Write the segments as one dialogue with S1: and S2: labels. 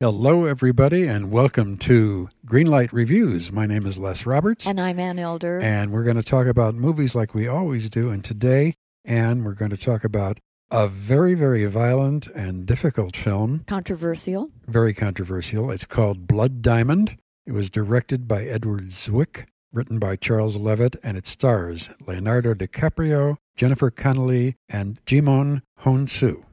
S1: Hello, everybody, and welcome to Greenlight Reviews. My name is Les Roberts,
S2: And I'm Ann Elder.
S1: and we're going to talk about movies like we always do. And today, Ann, we're going to talk about a very, very violent and difficult film,
S2: Controversial.
S1: very controversial. It's called Blood Diamond. It was directed by Edward Zwick, written by Charles Leavitt, and it stars Leonardo DiCaprio, Jennifer Connelly, and Djimon Hounsou.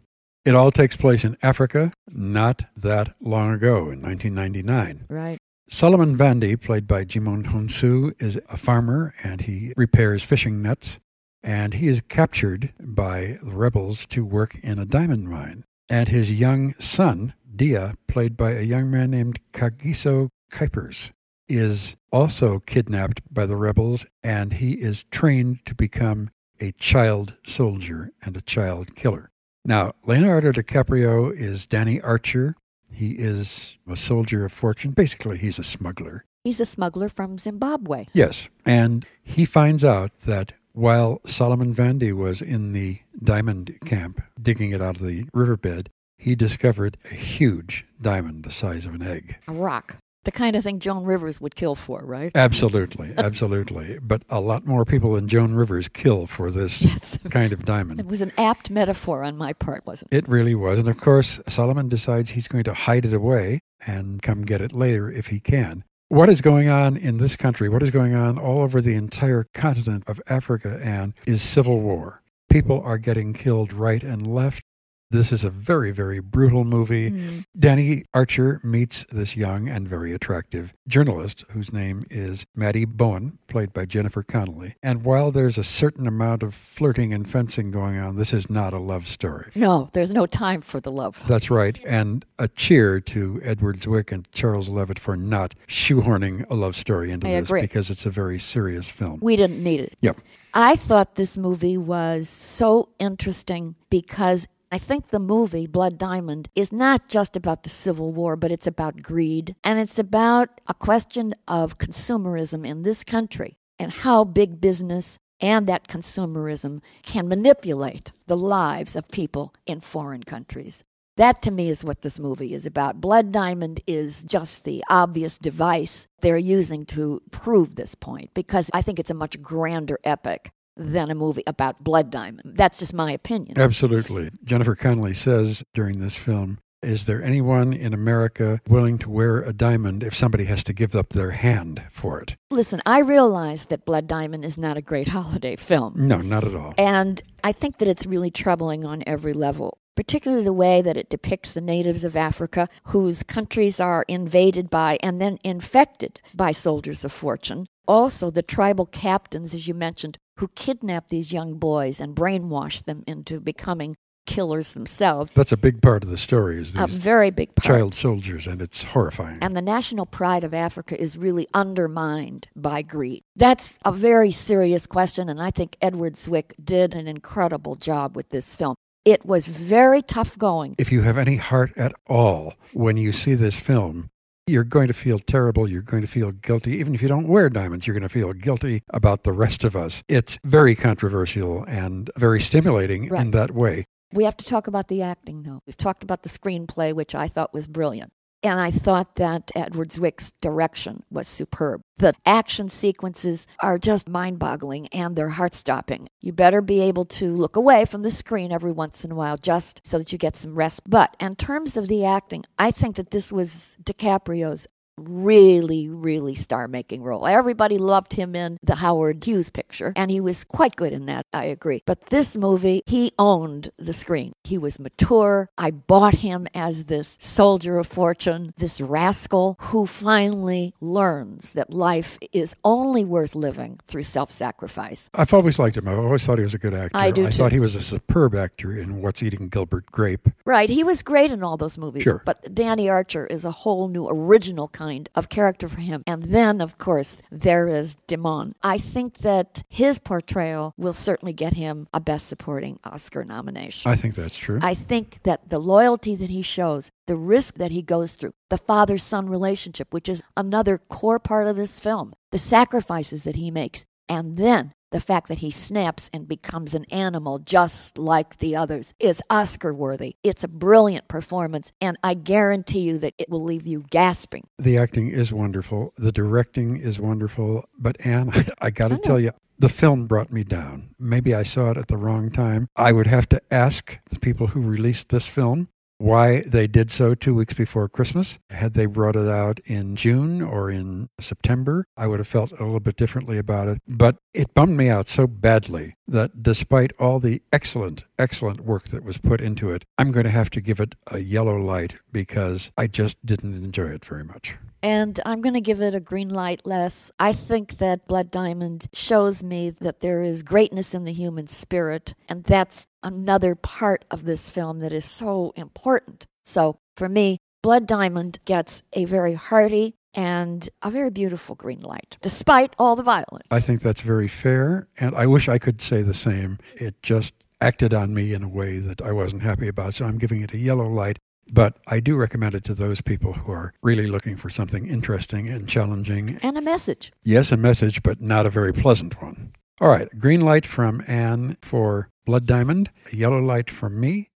S1: It all takes place in Africa, not that long ago, in 1999.
S2: Right.
S1: Solomon Vandy, played by Djimon Hounsou, is a farmer and he repairs fishing nets. And he is captured by the rebels to work in a diamond mine. And his young son, Dia, played by a young man named Kagiso Kuypers, is also kidnapped by the rebels and he is trained to become a child soldier and a child killer. Now, Leonardo DiCaprio is Danny Archer. He is a soldier of fortune. Basically, he's a smuggler.
S2: He's a smuggler from Zimbabwe.
S1: Yes. And he finds out that while Solomon Vandy was in the diamond camp digging it out of the riverbed, he discovered a huge diamond the size of an egg.
S2: A rock. The kind of thing Joan Rivers would kill for, right?
S1: Absolutely, absolutely. But a lot more people than Joan Rivers kill for this
S2: Yes.
S1: kind of diamond.
S2: It was an apt metaphor on my part, wasn't it?
S1: It really was. And of course, Solomon decides he's going to hide it away and come get it later if he can. What is going on in this country, what is going on all over the entire continent of Africa, and is civil war. People are getting killed right and left. This is a very, very brutal movie.
S2: Mm.
S1: Danny Archer meets this young and very attractive journalist whose name is Maddie Bowen, played by Jennifer Connelly. And while there's a certain amount of flirting and fencing going on, this is not a love story.
S2: No, there's no time for the love.
S1: That's right. And a cheer to Edward Zwick and Charles Leavitt for not shoehorning a love story into
S2: I
S1: this
S2: agree.
S1: because it's a very serious film.
S2: We didn't need it.
S1: Yep.
S2: I thought this movie was so interesting because I think the movie, Blood Diamond, is not just about the Civil War, but it's about greed. And it's about a question of consumerism in this country and how big business and that consumerism can manipulate the lives of people in foreign countries. That to me is what this movie is about. Blood Diamond is just the obvious device they're using to prove this point because I think it's a much grander epic than a movie about Blood Diamond. That's just my opinion.
S1: Absolutely. Jennifer Connelly says during this film, is there anyone in America willing to wear a diamond if somebody has to give up their hand for it?
S2: Listen, I realize that Blood Diamond is not a great holiday film.
S1: No, not at all.
S2: And I think that it's really troubling on every level, particularly the way that it depicts the natives of Africa, whose countries are invaded by and then infected by soldiers of fortune. Also, the tribal captains, as you mentioned, who kidnap these young boys and brainwash them into becoming killers themselves.
S1: That's a big part of the story is
S2: A very big part.
S1: child soldiers, and it's horrifying.
S2: And the national pride of Africa is really undermined by greed. That's a very serious question, and I think Edward Zwick did an incredible job with this film. It was very tough going.
S1: if you have any heart at all when you see this film, you're going to feel terrible. You're going to feel guilty. Even if you don't wear diamonds, you're going to feel guilty about the rest of us. It's very controversial and very stimulating in that way.
S2: We have to talk about the acting, though. We've talked about the screenplay, which I thought was brilliant. And I thought that Edward Zwick's direction was superb. The action sequences are just mind boggling and they're heart stopping. You better be able to look away from the screen every once in a while just so that you get some rest. But in terms of the acting, I think that this was DiCaprio's really, really star making role. Everybody loved him in the Howard Hughes picture, and he was quite good in that, I agree. But this movie, he owned the screen. He was mature. I bought him as this soldier of fortune, this rascal who finally learns that life is only worth living through self sacrifice.
S1: I've always liked him. I've always thought he was a good actor.
S2: I do
S1: I
S2: too.
S1: thought he was a superb actor in What's Eating Gilbert Grape.
S2: Right, he was great in all those movies.
S1: Sure.
S2: But Danny Archer is a whole new original kind of character for him. And then, of course, there is Djimon. I think that his portrayal will certainly get him a Best Supporting Oscar nomination.
S1: I think that's true.
S2: I think that the loyalty that he shows, the risk that he goes through, the father son relationship, which is another core part of this film, the sacrifices that he makes, and then the fact that he snaps and becomes an animal just like the others is Oscar worthy. It's a brilliant performance, and I guarantee you that it will leave you gasping.
S1: The acting is wonderful, the directing is wonderful, but Anne, I, I got to tell you, the film brought me down. Maybe I saw it at the wrong time. I would have to ask the people who released this film why they did so two weeks before Christmas. Had they brought it out in June or in September, I would have felt a little bit differently about it. But it bummed me out so badly that despite all the excellent, excellent work that was put into it, I'm going to have to give it a yellow light because I just didn't enjoy it very much.
S2: And I'm going to give it a green light Les. I think that Blood Diamond shows me that there is greatness in the human spirit. And that's another part of this film that is so important. So for me, Blood Diamond gets a very hearty and a very beautiful green light, despite all the violence.
S1: I think that's very fair. And I wish I could say the same. It just acted on me in a way that I wasn't happy about. So I'm giving it a yellow light. But I do recommend it to those people who are really looking for something interesting and challenging.
S2: And a message.
S1: Yes, a message, but not a very pleasant one. All right, green light from Anne for Blood Diamond, a yellow light from me.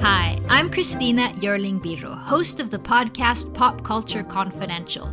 S3: Hi, I'm Christina Yerling Biro, host of the podcast Pop Culture Confidential.